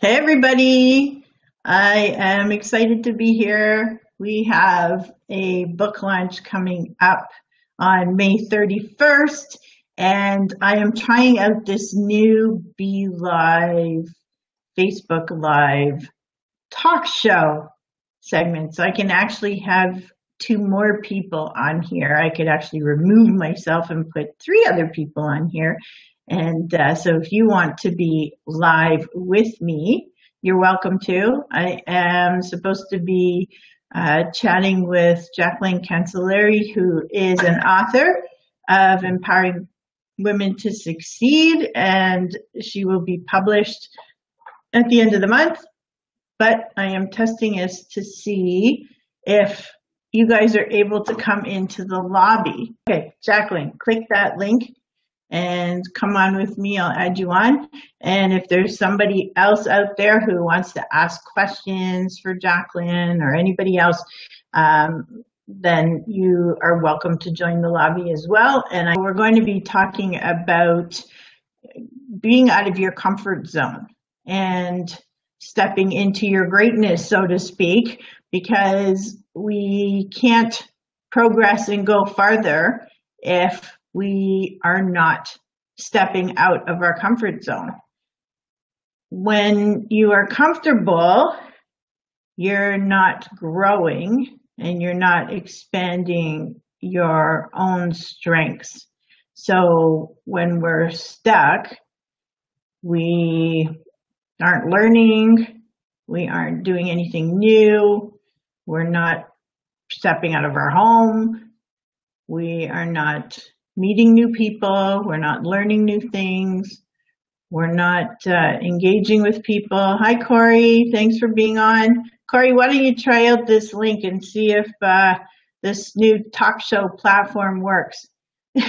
Hey, everybody. I am excited to be here. We have a book launch coming up on May 31st, and I am trying out this new Be Live Facebook Live talk show segment. So I can actually have two more people on here. I could actually remove myself and put three other people on here and uh, so if you want to be live with me, you're welcome to. I am supposed to be uh, chatting with Jacqueline Cancelleri, who is an author of Empowering Women to Succeed, and she will be published at the end of the month. But I am testing this to see if you guys are able to come into the lobby. Okay, Jacqueline, click that link and come on with me. I'll add you on. And if there's somebody else out there who wants to ask questions for Jacqueline or anybody else, um, then you are welcome to join the lobby as well. And I, we're going to be talking about being out of your comfort zone and stepping into your greatness, so to speak, because we can't progress and go farther if we are not stepping out of our comfort zone. When you are comfortable, you're not growing and you're not expanding your own strengths. So when we're stuck, we aren't learning, we aren't doing anything new, we're not stepping out of our home, we are not meeting new people. We're not learning new things. We're not uh, engaging with people. Hi, Corey. Thanks for being on. Corey, why don't you try out this link and see if uh, this new talk show platform works?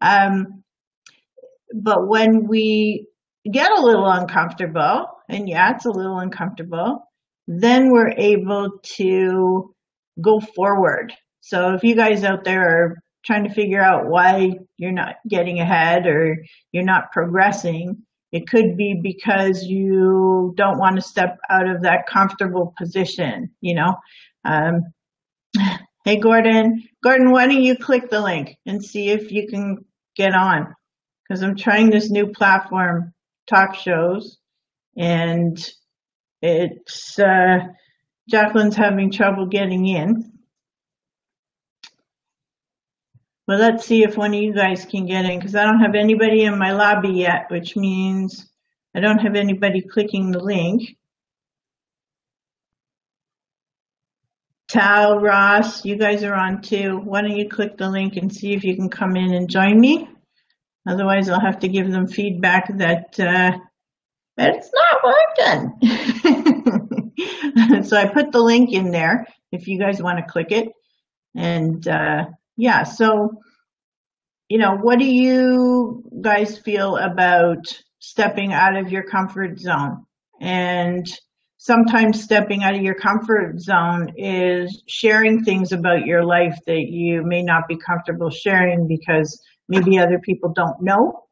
um, but when we get a little uncomfortable, and yeah, it's a little uncomfortable, then we're able to go forward. So if you guys out there are trying to figure out why you're not getting ahead or you're not progressing. It could be because you don't want to step out of that comfortable position, you know. Um, hey, Gordon. Gordon, why don't you click the link and see if you can get on? Because I'm trying this new platform, talk shows, and it's uh, Jacqueline's having trouble getting in. But let's see if one of you guys can get in because I don't have anybody in my lobby yet, which means I don't have anybody clicking the link. Tal, Ross, you guys are on too. Why don't you click the link and see if you can come in and join me? Otherwise, I'll have to give them feedback that, uh, that it's not working. so I put the link in there if you guys want to click it. And uh, yeah, so, you know, what do you guys feel about stepping out of your comfort zone? And sometimes stepping out of your comfort zone is sharing things about your life that you may not be comfortable sharing because maybe other people don't know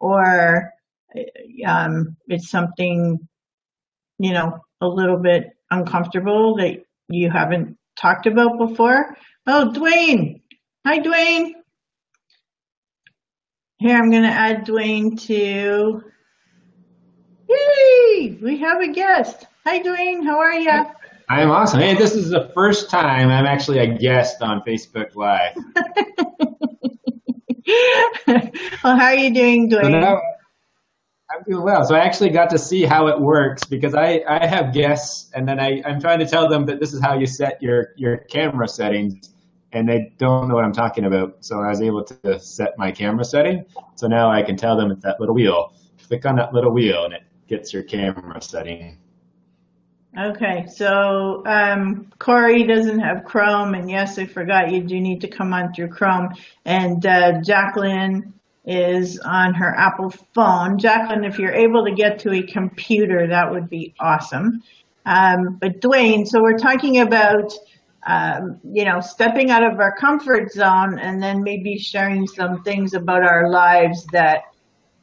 or um, it's something, you know, a little bit uncomfortable that you haven't talked about before. Oh, Dwayne, Hi, Dwayne. Here, I'm going to add Dwayne to. Yay! We have a guest. Hi, Dwayne. How are you? I am awesome. Hey, this is the first time I'm actually a guest on Facebook Live. well, how are you doing, Dwayne? So now, I'm doing well. So I actually got to see how it works because I, I have guests and then I, I'm trying to tell them that this is how you set your, your camera settings and they don't know what I'm talking about. So I was able to set my camera setting. So now I can tell them it's that little wheel. Click on that little wheel and it gets your camera setting. Okay, so um, Corey doesn't have Chrome, and yes, I forgot you do need to come on through Chrome. And uh, Jacqueline is on her Apple phone. Jacqueline, if you're able to get to a computer, that would be awesome. Um, but Dwayne, so we're talking about um, you know, stepping out of our comfort zone and then maybe sharing some things about our lives that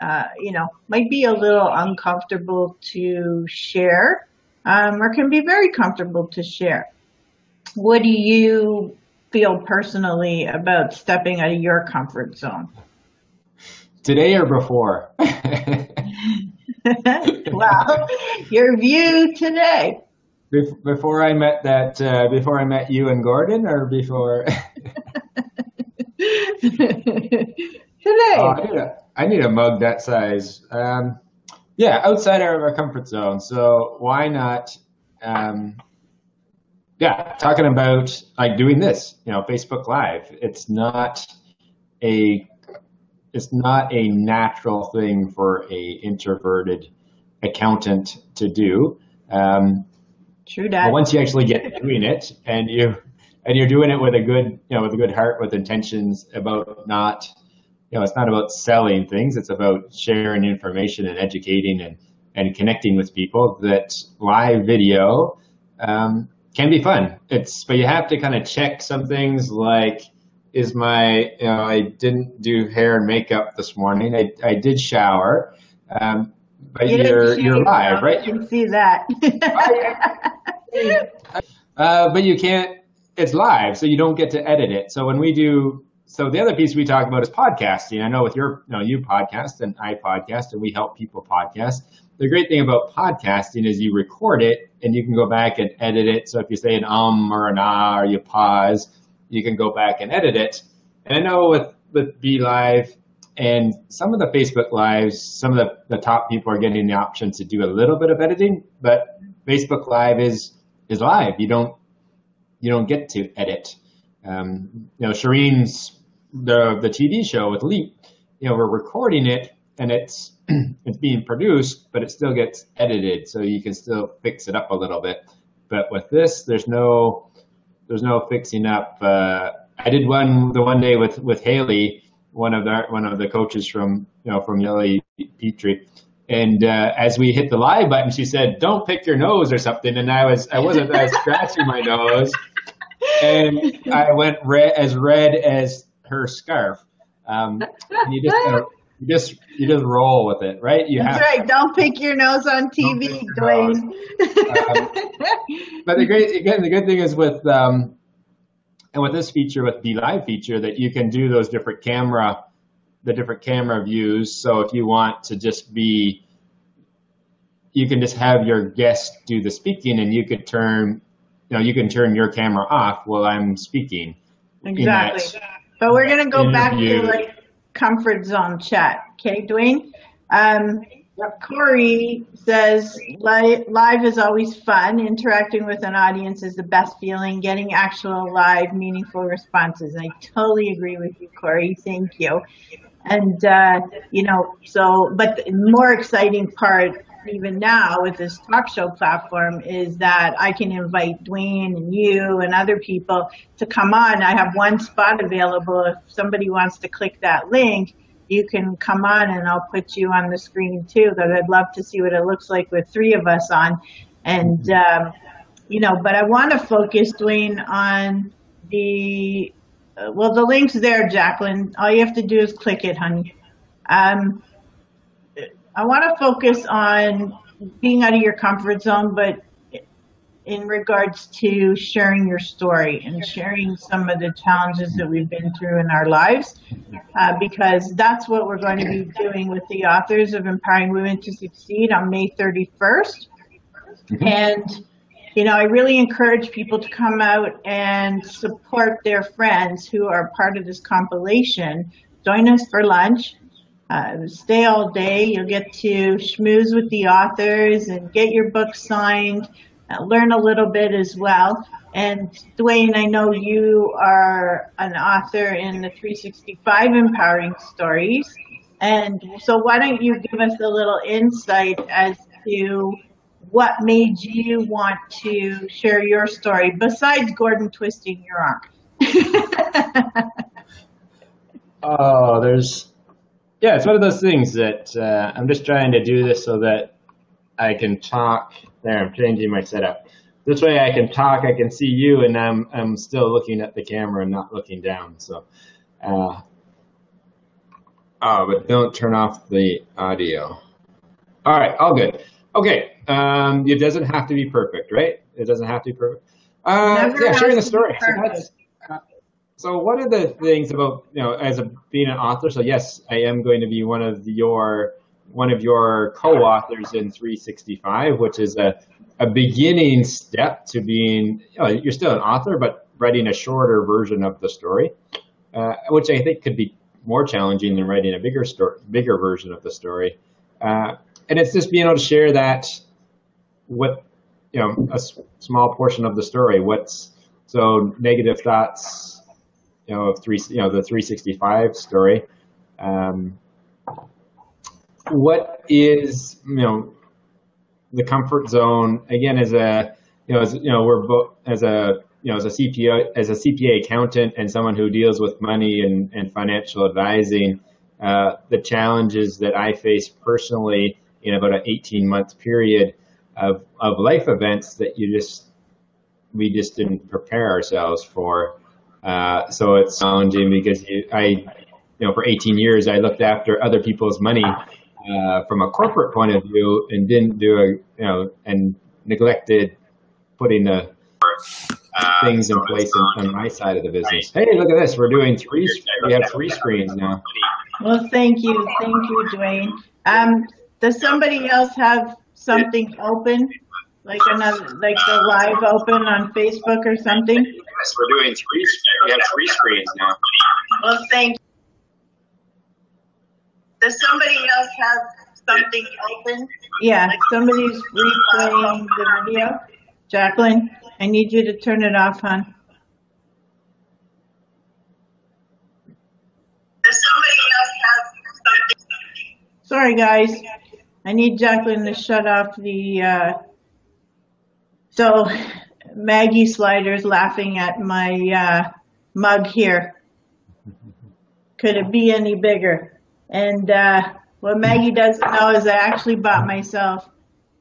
uh, you know, might be a little uncomfortable to share, um, or can be very comfortable to share. What do you feel personally about stepping out of your comfort zone? Today or before? well, your view today. Before I met that, uh, before I met you and Gordon, or before? today. Oh, I, need a, I need a mug that size. Um, yeah, outside of our comfort zone. So why not? Um, yeah, talking about like doing this, you know, Facebook Live. It's not a it's not a natural thing for a introverted accountant to do. Um, True that. But once you actually get doing it, and you and you're doing it with a good, you know, with a good heart, with intentions about not, you know, it's not about selling things. It's about sharing information and educating and and connecting with people. That live video um, can be fun. It's but you have to kind of check some things like is my you know I didn't do hair and makeup this morning. I I did shower. Um, but you you're you're live, right? You can see that. Uh, but you can't. It's live, so you don't get to edit it. So when we do, so the other piece we talk about is podcasting. I know with your, you know, you podcast and I podcast, and we help people podcast. The great thing about podcasting is you record it and you can go back and edit it. So if you say an um or an ah or you pause, you can go back and edit it. And I know with with Be Live and some of the Facebook lives, some of the, the top people are getting the option to do a little bit of editing, but Facebook Live is is live. You don't you don't get to edit. Um, you know, Shireen's the the TV show with Leap. You know, we're recording it and it's it's being produced, but it still gets edited, so you can still fix it up a little bit. But with this, there's no there's no fixing up. Uh, I did one the one day with with Haley, one of the one of the coaches from you know from Yelly Petrie. And uh, as we hit the live button, she said, "Don't pick your nose or something." And I was I wasn't I was scratching my nose, and I went red as red as her scarf. Um, and you just gotta, you just you just roll with it, right? You That's have right. Don't pick your nose on TV, pick your nose. Dwayne. but the great again the good thing is with um, and with this feature with the Live feature that you can do those different camera the different camera views. So if you want to just be you can just have your guest do the speaking and you could turn you know you can turn your camera off while I'm speaking. exactly. But we're gonna go back to interview. like comfort zone chat. Okay, Dwayne. Um, Corey says live is always fun. Interacting with an audience is the best feeling. Getting actual live, meaningful responses. I totally agree with you, Corey. Thank you. And uh, you know, so but the more exciting part even now with this talk show platform is that I can invite Dwayne and you and other people to come on. I have one spot available. If somebody wants to click that link, you can come on and I'll put you on the screen too because I'd love to see what it looks like with three of us on. And, um, you know, but I want to focus, Dwayne, on the, well, the link's there, Jacqueline. All you have to do is click it, honey. Um, I want to focus on being out of your comfort zone, but in regards to sharing your story and sharing some of the challenges that we've been through in our lives, uh, because that's what we're going to be doing with the authors of Empowering Women to Succeed on May 31st. And, you know, I really encourage people to come out and support their friends who are part of this compilation. Join us for lunch. Uh, stay all day. You'll get to schmooze with the authors and get your book signed, uh, learn a little bit as well. And Dwayne, I know you are an author in the 365 Empowering Stories. And so why don't you give us a little insight as to what made you want to share your story besides Gordon twisting your arm? Oh, there's yeah, it's one of those things that uh, I'm just trying to do this so that I can talk. There, I'm changing my setup. This way, I can talk. I can see you, and I'm I'm still looking at the camera and not looking down. So, uh, Oh, but don't turn off the audio. All right, all good. Okay, um, it doesn't have to be perfect, right? It doesn't have to be perfect. Uh, yeah, sharing the story. So, that's, uh, so one of the things about you know as a being an author. So yes, I am going to be one of your one of your co-authors in 365, which is a a beginning step to being. You know, you're still an author, but writing a shorter version of the story, uh, which I think could be more challenging than writing a bigger story, bigger version of the story. Uh, and it's just being able to share that what you know a s- small portion of the story. What's so negative thoughts, you know, of three, you know, the 365 story. Um, what is you know the comfort zone again as a you know as you know we're both as a you know as a CPA as a CPA accountant and someone who deals with money and, and financial advising uh, the challenges that I face personally in about an 18 month period of, of life events that you just we just didn't prepare ourselves for uh, so it's challenging because you, I you know for 18 years I looked after other people's money uh, from a corporate point of view and didn't do a you know and neglected putting the things in place on, on my side of the business. Hey, look at this! We're doing three. We have three screens now. Well, thank you, thank you, Dwayne. Um, does somebody else have something open, like another, like the live open on Facebook or something? Yes, we're doing three. We have three screens now. Well, thank you. Does somebody else have something open? Yeah, somebody's replaying the video. Jacqueline, I need you to turn it off, hon. Does somebody else have something? Sorry, guys. I need Jacqueline to shut off the, uh, so Maggie Slider's laughing at my, uh, mug here. Could it be any bigger? And, uh, what Maggie doesn't know is I actually bought myself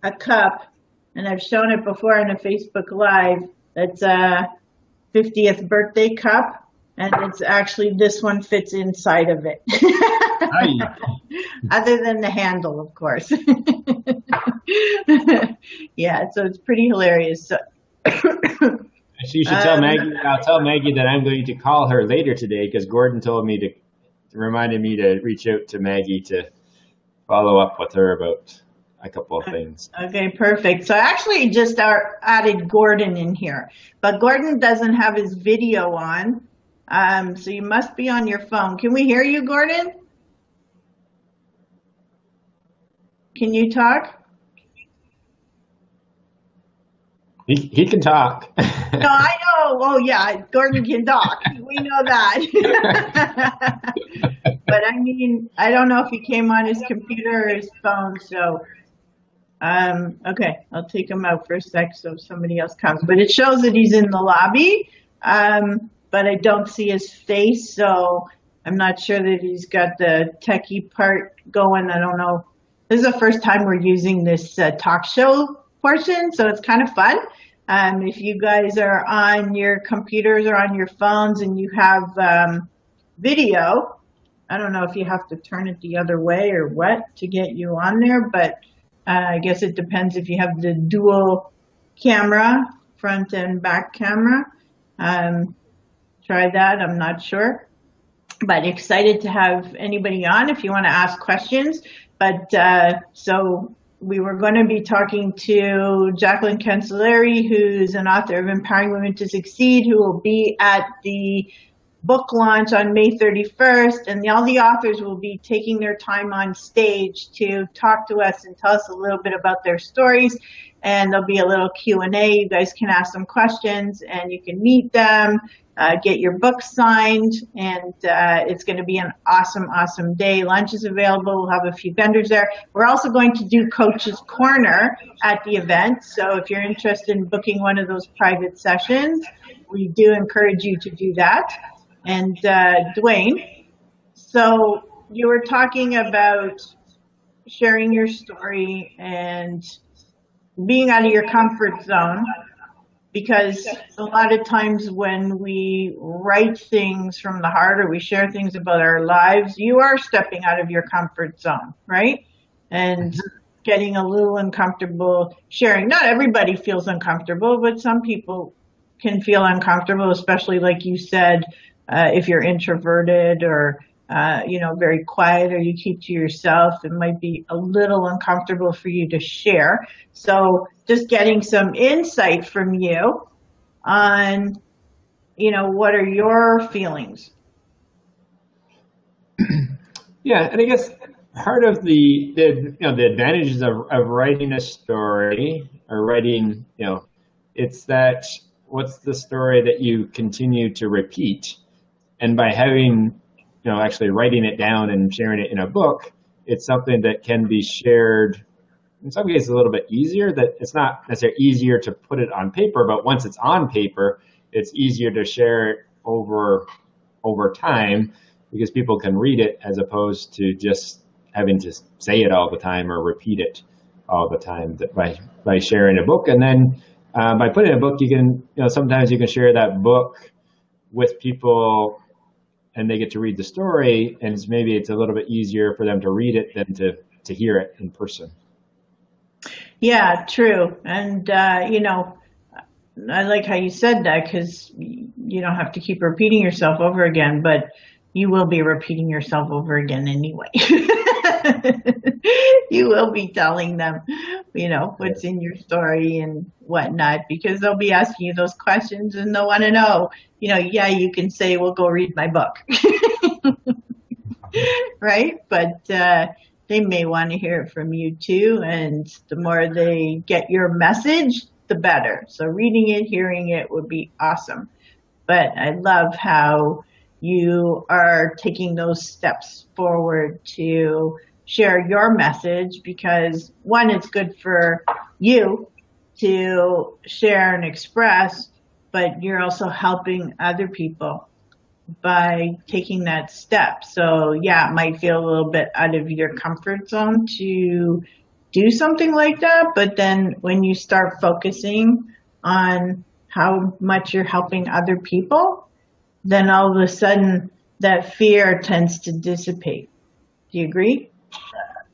a cup and I've shown it before on a Facebook Live. It's a 50th birthday cup and it's actually, this one fits inside of it. Other than the handle, of course. yeah, so it's pretty hilarious. So, She should tell Um, Maggie. I'll tell Maggie that I'm going to call her later today because Gordon told me to reminded me to reach out to Maggie to follow up with her about a couple of things. okay, perfect. So I actually just added Gordon in here, but Gordon doesn't have his video on. Um, so you must be on your phone. Can we hear you, Gordon? Can you talk? He, he can talk. No, I know. Oh, yeah, Gordon can talk. We know that. but I mean, I don't know if he came on his computer or his phone. So, um, okay, I'll take him out for a sec so somebody else comes. But it shows that he's in the lobby. Um, but I don't see his face, so I'm not sure that he's got the techie part going. I don't know. This is the first time we're using this uh, talk show portion, so it's kind of fun. Um, if you guys are on your computers or on your phones and you have um, video, I don't know if you have to turn it the other way or what to get you on there, but uh, I guess it depends if you have the dual camera, front and back camera. Um, try that, I'm not sure. But excited to have anybody on if you want to ask questions. But uh, so we were going to be talking to Jacqueline Cancelleri, who's an author of Empowering Women to Succeed, who will be at the book launch on May 31st, and all the authors will be taking their time on stage to talk to us and tell us a little bit about their stories. And there'll be a little Q&A. You guys can ask them questions, and you can meet them, uh, get your book signed, and uh, it's going to be an awesome, awesome day. Lunch is available. We'll have a few vendors there. We're also going to do Coach's Corner at the event. So if you're interested in booking one of those private sessions, we do encourage you to do that. And uh, Dwayne, so you were talking about sharing your story and being out of your comfort zone. because a lot of times when we write things from the heart or we share things about our lives, you are stepping out of your comfort zone, right? And getting a little uncomfortable sharing. Not everybody feels uncomfortable, but some people can feel uncomfortable, especially like you said, uh, if you're introverted or uh, you know, very quiet or you keep to yourself, it might be a little uncomfortable for you to share. So just getting some insight from you on, you know, what are your feelings? Yeah, and I guess part of the, the you know the advantages of, of writing a story or writing you know it's that what's the story that you continue to repeat and by having you know, actually writing it down and sharing it in a book, it's something that can be shared in some cases a little bit easier that it's not necessarily easier to put it on paper, but once it's on paper, it's easier to share it over over time because people can read it as opposed to just having to say it all the time or repeat it all the time by by sharing a book. And then uh, by putting a book you can you know sometimes you can share that book with people and they get to read the story, and it's, maybe it's a little bit easier for them to read it than to to hear it in person. Yeah, true. And uh, you know, I like how you said that because you don't have to keep repeating yourself over again, but you will be repeating yourself over again anyway. you will be telling them, you know, what's in your story and whatnot, because they'll be asking you those questions and they'll want to know, you know, yeah, you can say, well, go read my book. right? But, uh, they may want to hear it from you too. And the more they get your message, the better. So reading it, hearing it would be awesome. But I love how you are taking those steps forward to share your message because one, it's good for you to share and express, but you're also helping other people by taking that step. So yeah, it might feel a little bit out of your comfort zone to do something like that. But then when you start focusing on how much you're helping other people, then all of a sudden that fear tends to dissipate. Do you agree?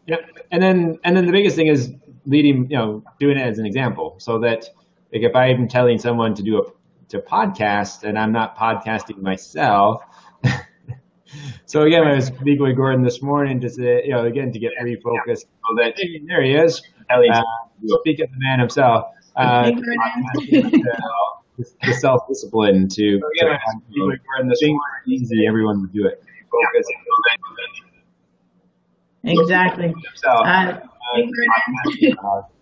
Yep. And then and then the biggest thing is leading, you know, doing it as an example, so that like if I'm telling someone to do a to podcast and I'm not podcasting myself. so again, I was speaking with Gordon this morning to say, you know, again to get refocused. So that hey, there he is. Uh, speak of the man himself. Uh, the self discipline to, to know, Gordon this easy. Everyone would do it. Focus. Exactly. Uh, uh,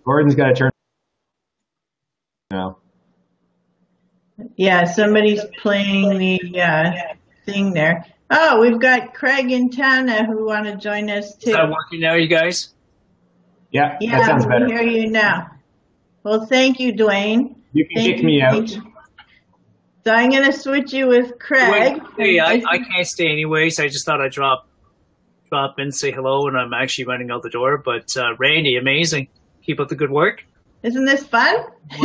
Gordon's got to turn. Now. Yeah, somebody's playing the uh, thing there. Oh, we've got Craig and Tana who want to join us too. Is that working now, you guys? Yeah, yeah, that sounds better. we hear you now. Well, thank you, Dwayne. You can thank kick me out. So I'm going to switch you with Craig. Wait, hey, I, I can't stay anyways. I just thought I'd drop drop in, say hello, and I'm actually running out the door. But uh, Randy, amazing. Keep up the good work. Isn't this fun?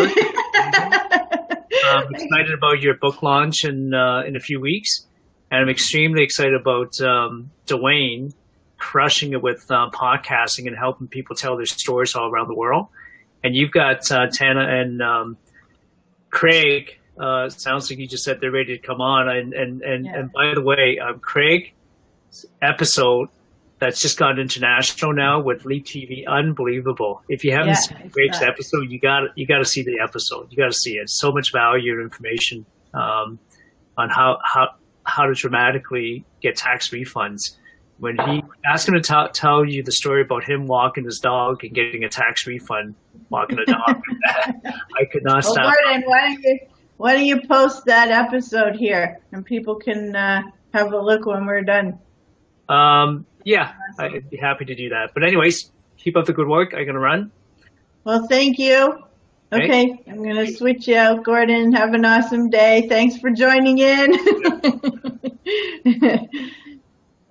I'm excited about your book launch in uh, in a few weeks, and I'm extremely excited about um, Dwayne crushing it with uh, podcasting and helping people tell their stories all around the world. And you've got uh, Tana and um, Craig. Uh, sounds like you just said they're ready to come on. And and and, yeah. and by the way, um, Craig episode that's just gone international now with Leap TV. Unbelievable! If you haven't yeah, seen Greg's episode, you got you got to see the episode. You got to see it. So much value and information um, on how how how to dramatically get tax refunds. When he asked him to t- tell you the story about him walking his dog and getting a tax refund walking a dog, I could not well, stop. Gordon, why don't you why don't you post that episode here and people can uh, have a look when we're done. Um, yeah, I'd be happy to do that. But anyways, keep up the good work. I'm gonna run. Well, thank you. Okay, I'm gonna switch you out, Gordon. Have an awesome day. Thanks for joining in.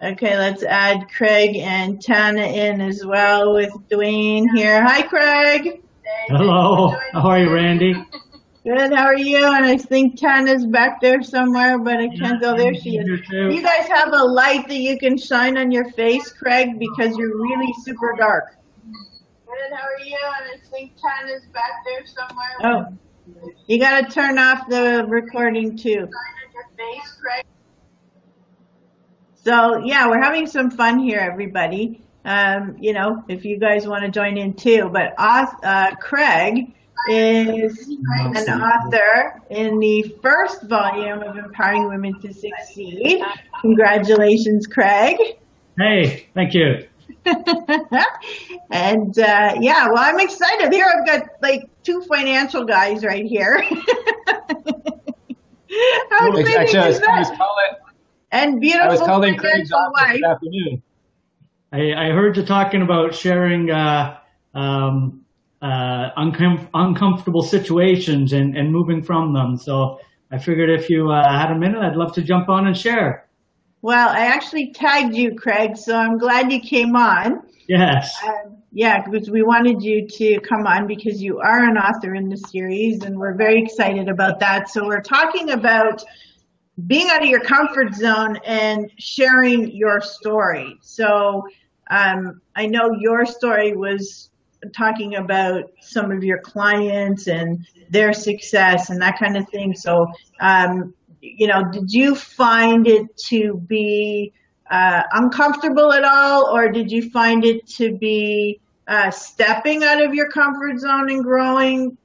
okay, let's add Craig and Tana in as well with Dwayne here. Hi, Craig. Hello. How are you, Randy? Good. How are you? And I think Tana's back there somewhere, but I can't go. There she is. You guys have a light that you can shine on your face, Craig, because you're really super dark. Good. How are you? And I think Tana's back there somewhere. Oh, you got to turn off the recording too. Shine on your face, So yeah, we're having some fun here, everybody. Um, you know, if you guys want to join in too. But uh, Craig is an author in the first volume of Empowering Women to Succeed. Congratulations, Craig. Hey, thank you. and uh, yeah, well, I'm excited. Here I've got like two financial guys right here. How exciting Actually, I was, I was calling, and beautiful I was calling Craig's office this afternoon. I, I, heard you talking about sharing uh, um, uh, uncom- uncomfortable situations and, and moving from them. So I figured if you uh, had a minute, I'd love to jump on and share. Well, I actually tagged you, Craig, so I'm glad you came on. Yes. Um, yeah, because we wanted you to come on because you are an author in the series, and we're very excited about that. So we're talking about being out of your comfort zone and sharing your story. So um, I know your story was talking about some of your clients and their success and that kind of thing. So, um, you know, did you find it to be uh, uncomfortable at all, or did you find it to be uh, stepping out of your comfort zone and growing?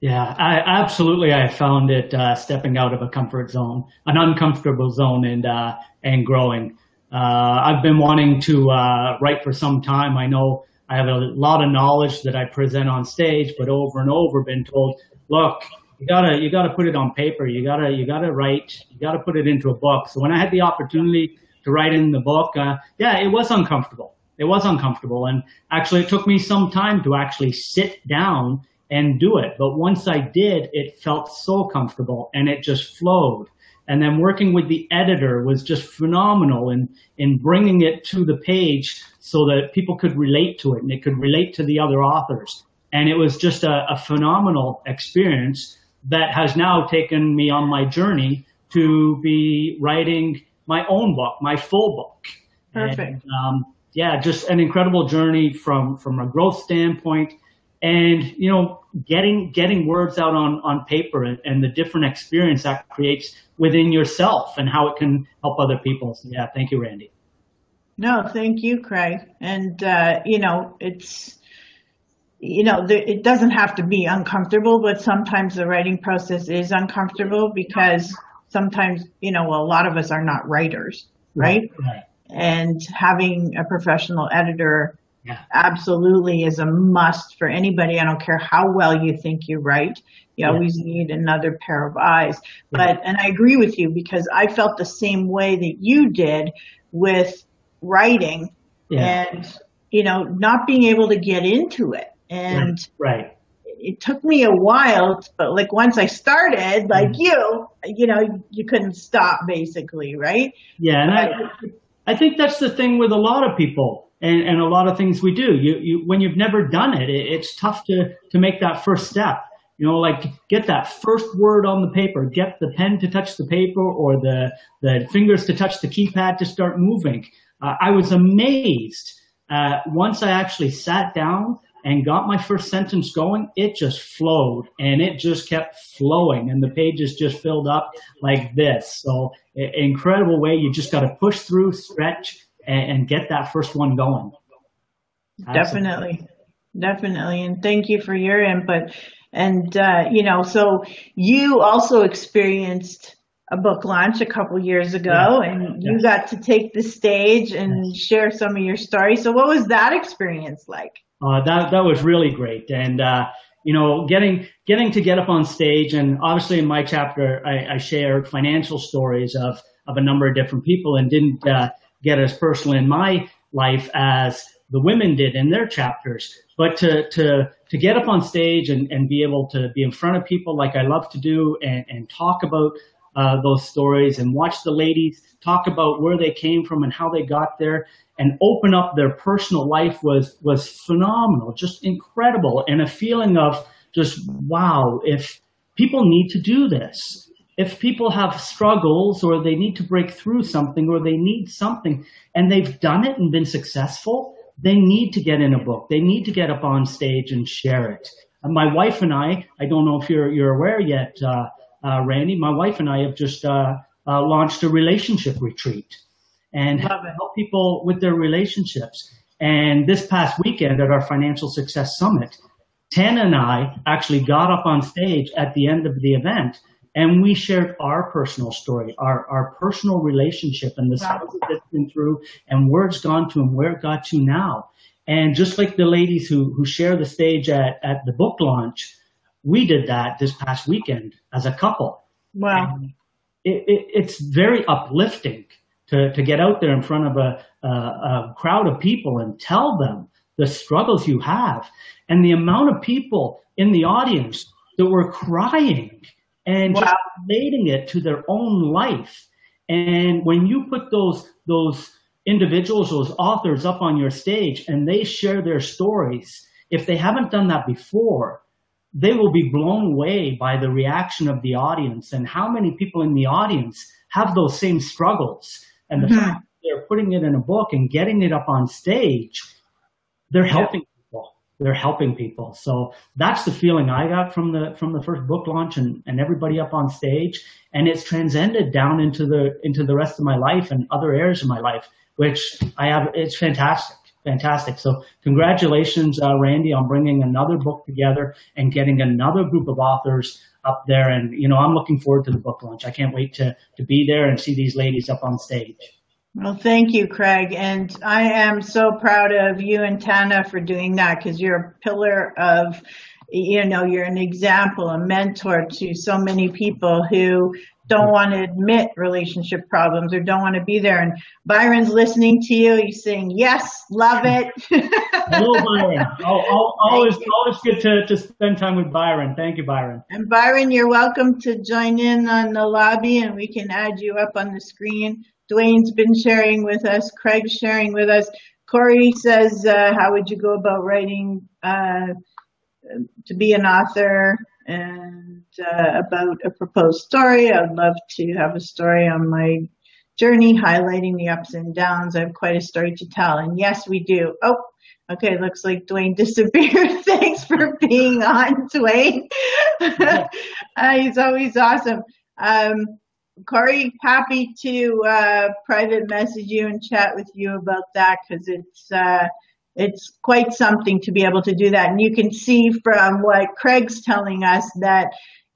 Yeah, I, absolutely. I found it uh, stepping out of a comfort zone, an uncomfortable zone, and uh, and growing. Uh, I've been wanting to uh, write for some time. I know I have a lot of knowledge that I present on stage, but over and over been told, look, you gotta you gotta put it on paper. You gotta you gotta write. You gotta put it into a book. So when I had the opportunity to write in the book, uh, yeah, it was uncomfortable. It was uncomfortable, and actually, it took me some time to actually sit down and do it. But once I did, it felt so comfortable, and it just flowed. And then working with the editor was just phenomenal in, in bringing it to the page so that people could relate to it and it could relate to the other authors. And it was just a, a phenomenal experience that has now taken me on my journey to be writing my own book, my full book. Perfect. And, um, yeah, just an incredible journey from, from a growth standpoint and you know getting getting words out on on paper and, and, the different experience that creates within yourself and how it can help other people so yeah thank you randy no thank you craig and uh, you know it's you know the, it doesn't have to be uncomfortable but sometimes the writing process is uncomfortable because sometimes you know a lot of us are not writers right, right. right. and having a professional editor yeah. absolutely is a must for anybody. I don't care how well you think you write. You yeah. always need another pair of eyes. Yeah. But, and I agree with you because I felt the same way that you did with writing and, you know, not being able to get into it. And right. right. It took me a while, but like once I started, like mm you, you know, you couldn't stop basically, right? Yeah, and I, I think that's the thing with a lot of people and, and a lot of things we do. You, you, when you've never done it, it, it's tough to, to make that first step. You know, like get that first word on the paper, get the pen to touch the paper or the, the fingers to touch the keypad to start moving. Uh, I was amazed uh, once I actually sat down and got my first sentence going, it just flowed and it just kept flowing and the pages just filled up like this. So incredible way. You just got to push through, stretch, and, and get that first one going. Definitely. Definitely. And thank you for your input. And, uh, you know, so you also experienced a book launch a couple years ago yeah. and you got to take the stage and yes. share some of your story. So what was that experience like? Uh, that, that was really great. And, uh, you know, getting, getting to get up on stage and obviously in my chapter, I, I shared financial stories of, of a number of different people and didn't, uh, get as personal in my life as the women did in their chapters. But to, to, to get up on stage and, and be able to be in front of people like I love to do and, and talk about uh, those stories and watch the ladies talk about where they came from and how they got there and open up their personal life was, was phenomenal, just incredible. And a feeling of just, wow, if, people need to do this. If people have struggles or they need to break through something or they need something and they've done it and been successful, they need to get in a book. They need to get up on stage and share it. And my wife and I, I don't know if you're, you're aware yet, uh, Randy, my wife and I have just uh, uh launched a relationship retreat and help people with their relationships. And this past weekend at our Financial Success Summit, Tana and I actually got up on stage at the end of the event and we shared our personal story, our, our personal relationship and the struggles that it's been through and where it's gone to and where it got to now. And just like the ladies who, who share the stage at, at the book launch, we did that this past weekend as a couple. Wow. It, it, it's very uplifting to, to get out there in front of a, a, a crowd of people and tell them the struggles you have and the amount of people in the audience that were crying and wow. just relating it to their own life. And when you put those those individuals, those authors up on your stage and they share their stories, if they haven't done that before, they will be blown away by the reaction of the audience and how many people in the audience have those same struggles. And the mm-hmm. fact they're putting it in a book and getting it up on stage, they're helping people. They're helping people. So that's the feeling I got from the from the first book launch and, and everybody up on stage. And it's transcended down into the into the rest of my life and other areas of my life, which I have it's fantastic. Fantastic. So congratulations, uh, Randy, on bringing another book together and getting another group of authors up there. And, you know, I'm looking forward to the book launch. I can't wait to, to be there and see these ladies up on stage. Well, thank you, Craig. And I am so proud of you and Tana for doing that because you're a pillar of, you know, you're an example, a mentor to so many people who don't want to admit relationship problems or don't want to be there. And Byron's listening to you. He's saying, yes, love it. Hello, Byron. always, always good to, to spend time with Byron. Thank you, Byron. And Byron, you're welcome to join in on the lobby and we can add you up on the screen. Dwayne's been sharing with us. Craig's sharing with us. Corey says, uh, how would you go about writing uh, to be an author and uh, about a proposed story? I'd love to have a story on my journey highlighting the ups and downs. I have quite a story to tell. And yes, we do. Oh, okay. Looks like Dwayne disappeared. Thanks for being on, Dwayne. uh, he's always awesome. Um, Corey, happy to uh, private message you and chat with you about that because it's uh, it's quite something to be able to do that. And you can see from what Craig's telling us that,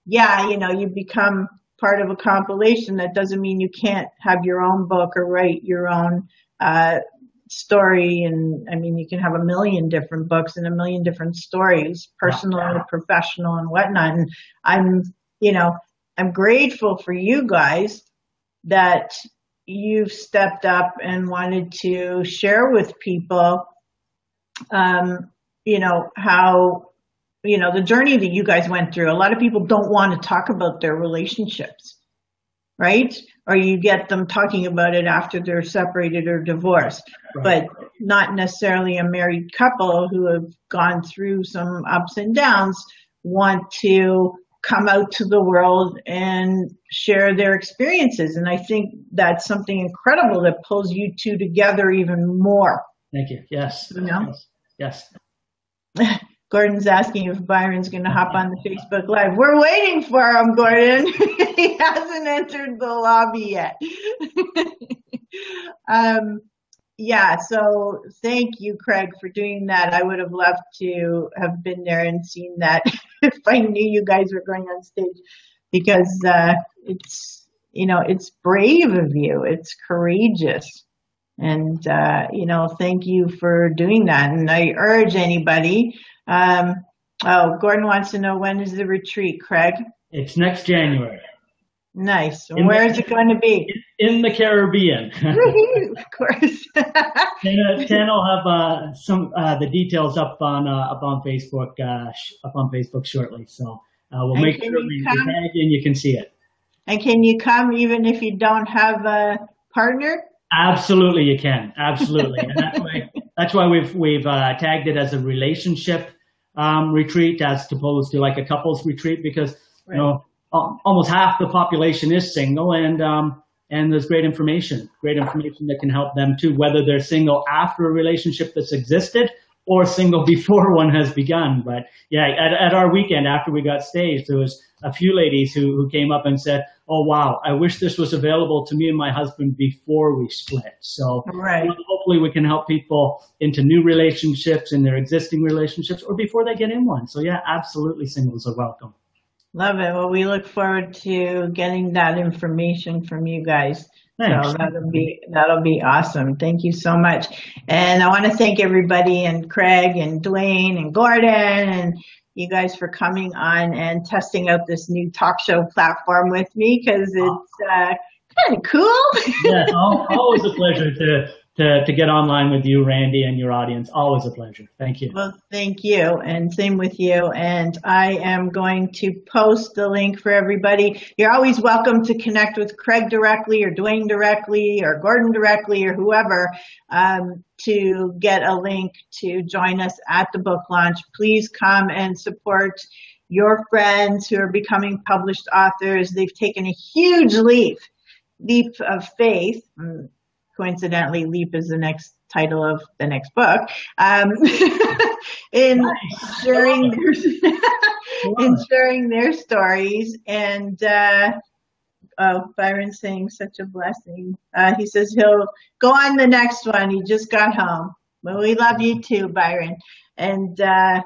yeah, you know, you become part of a compilation. That doesn't mean you can't have your own book or write your own uh, story. And I mean, you can have a million different books and a million different stories, personal and professional and whatnot. And I'm, you know, I'm grateful for you guys that you've stepped up and wanted to share with people, um, you know, how, you know, the journey that you guys went through. A lot of people don't want to talk about their relationships, right? Or you get them talking about it after they're separated or divorced, right. but not necessarily a married couple who have gone through some ups and downs want to come out to the world and share their experiences. And I think that's something incredible that pulls you two together even more. Thank you. Yes. You know? Yes. Yes. Gordon's asking if Byron's going to hop on the Facebook Live. We're waiting for him, Gordon. he hasn't entered the lobby yet. um, yeah, so thank you, Craig, for doing that. I would have loved to have been there and seen that if I knew you guys were going on stage because uh, it's, you know, it's brave of you. It's courageous. And, uh, you know, thank you for doing that. And I urge anybody, um, oh, Gordon wants to know when is the retreat, Craig? It's next January. Nice. In Where the, is it going to be? In the Caribbean. of course. Tana, Tana will have uh, some uh, the details up on uh, up on Facebook uh, sh- up on Facebook shortly. So uh, we'll and make sure we tag and you can see it. And can you come even if you don't have a partner? Absolutely, you can. Absolutely, and that's why that's why we've we've uh, tagged it as a relationship um, retreat as opposed to like a couples retreat because you know, almost half the population is single and, um, and there's great information, great information that can help them too, whether they're single after a relationship that's existed or single before one has begun. But yeah, at, at our weekend after we got staged, there was a few ladies who, who came up and said, "Oh wow, I wish this was available to me and my husband before we split." So right. hopefully we can help people into new relationships in their existing relationships or before they get in one. So yeah, absolutely, singles are welcome. Love it. Well, we look forward to getting that information from you guys. Thanks. So that'll be that'll be awesome. Thank you so much. And I want to thank everybody and Craig and Dwayne and Gordon and you guys for coming on and testing out this new talk show platform with me because it's uh, kind of cool. yeah, always a pleasure to to, to get online with you, Randy, and your audience. Always a pleasure. Thank you. Well, thank you. And same with you. And I am going to post the link for everybody. You're always welcome to connect with Craig directly or Dwayne directly or Gordon directly or whoever um, to get a link to join us at the book launch. Please come and support your friends who are becoming published authors. They've taken a huge leap, leap of faith coincidentally, Leap is the next title of the next book. Um, in sharing their, in sharing their stories and uh, oh, Byron saying such a blessing. Uh, he says he'll go on the next one. He just got home. Well, we love you too, Byron. And uh,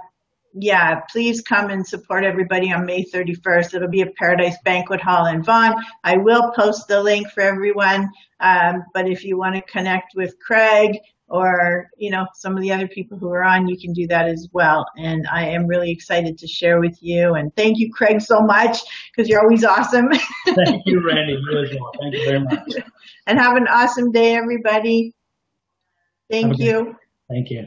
yeah, please come and support everybody on May 31st. It'll be at Paradise Banquet Hall in Vaughan. I will post the link for everyone. Um, but if you want to connect with Craig or, you know, some of the other people who are on, you can do that as well. And I am really excited to share with you. And thank you, Craig, so much because you're always awesome. thank you, Randy. You as well. Thank you very much. And have an awesome day, everybody. Thank you. Thank you.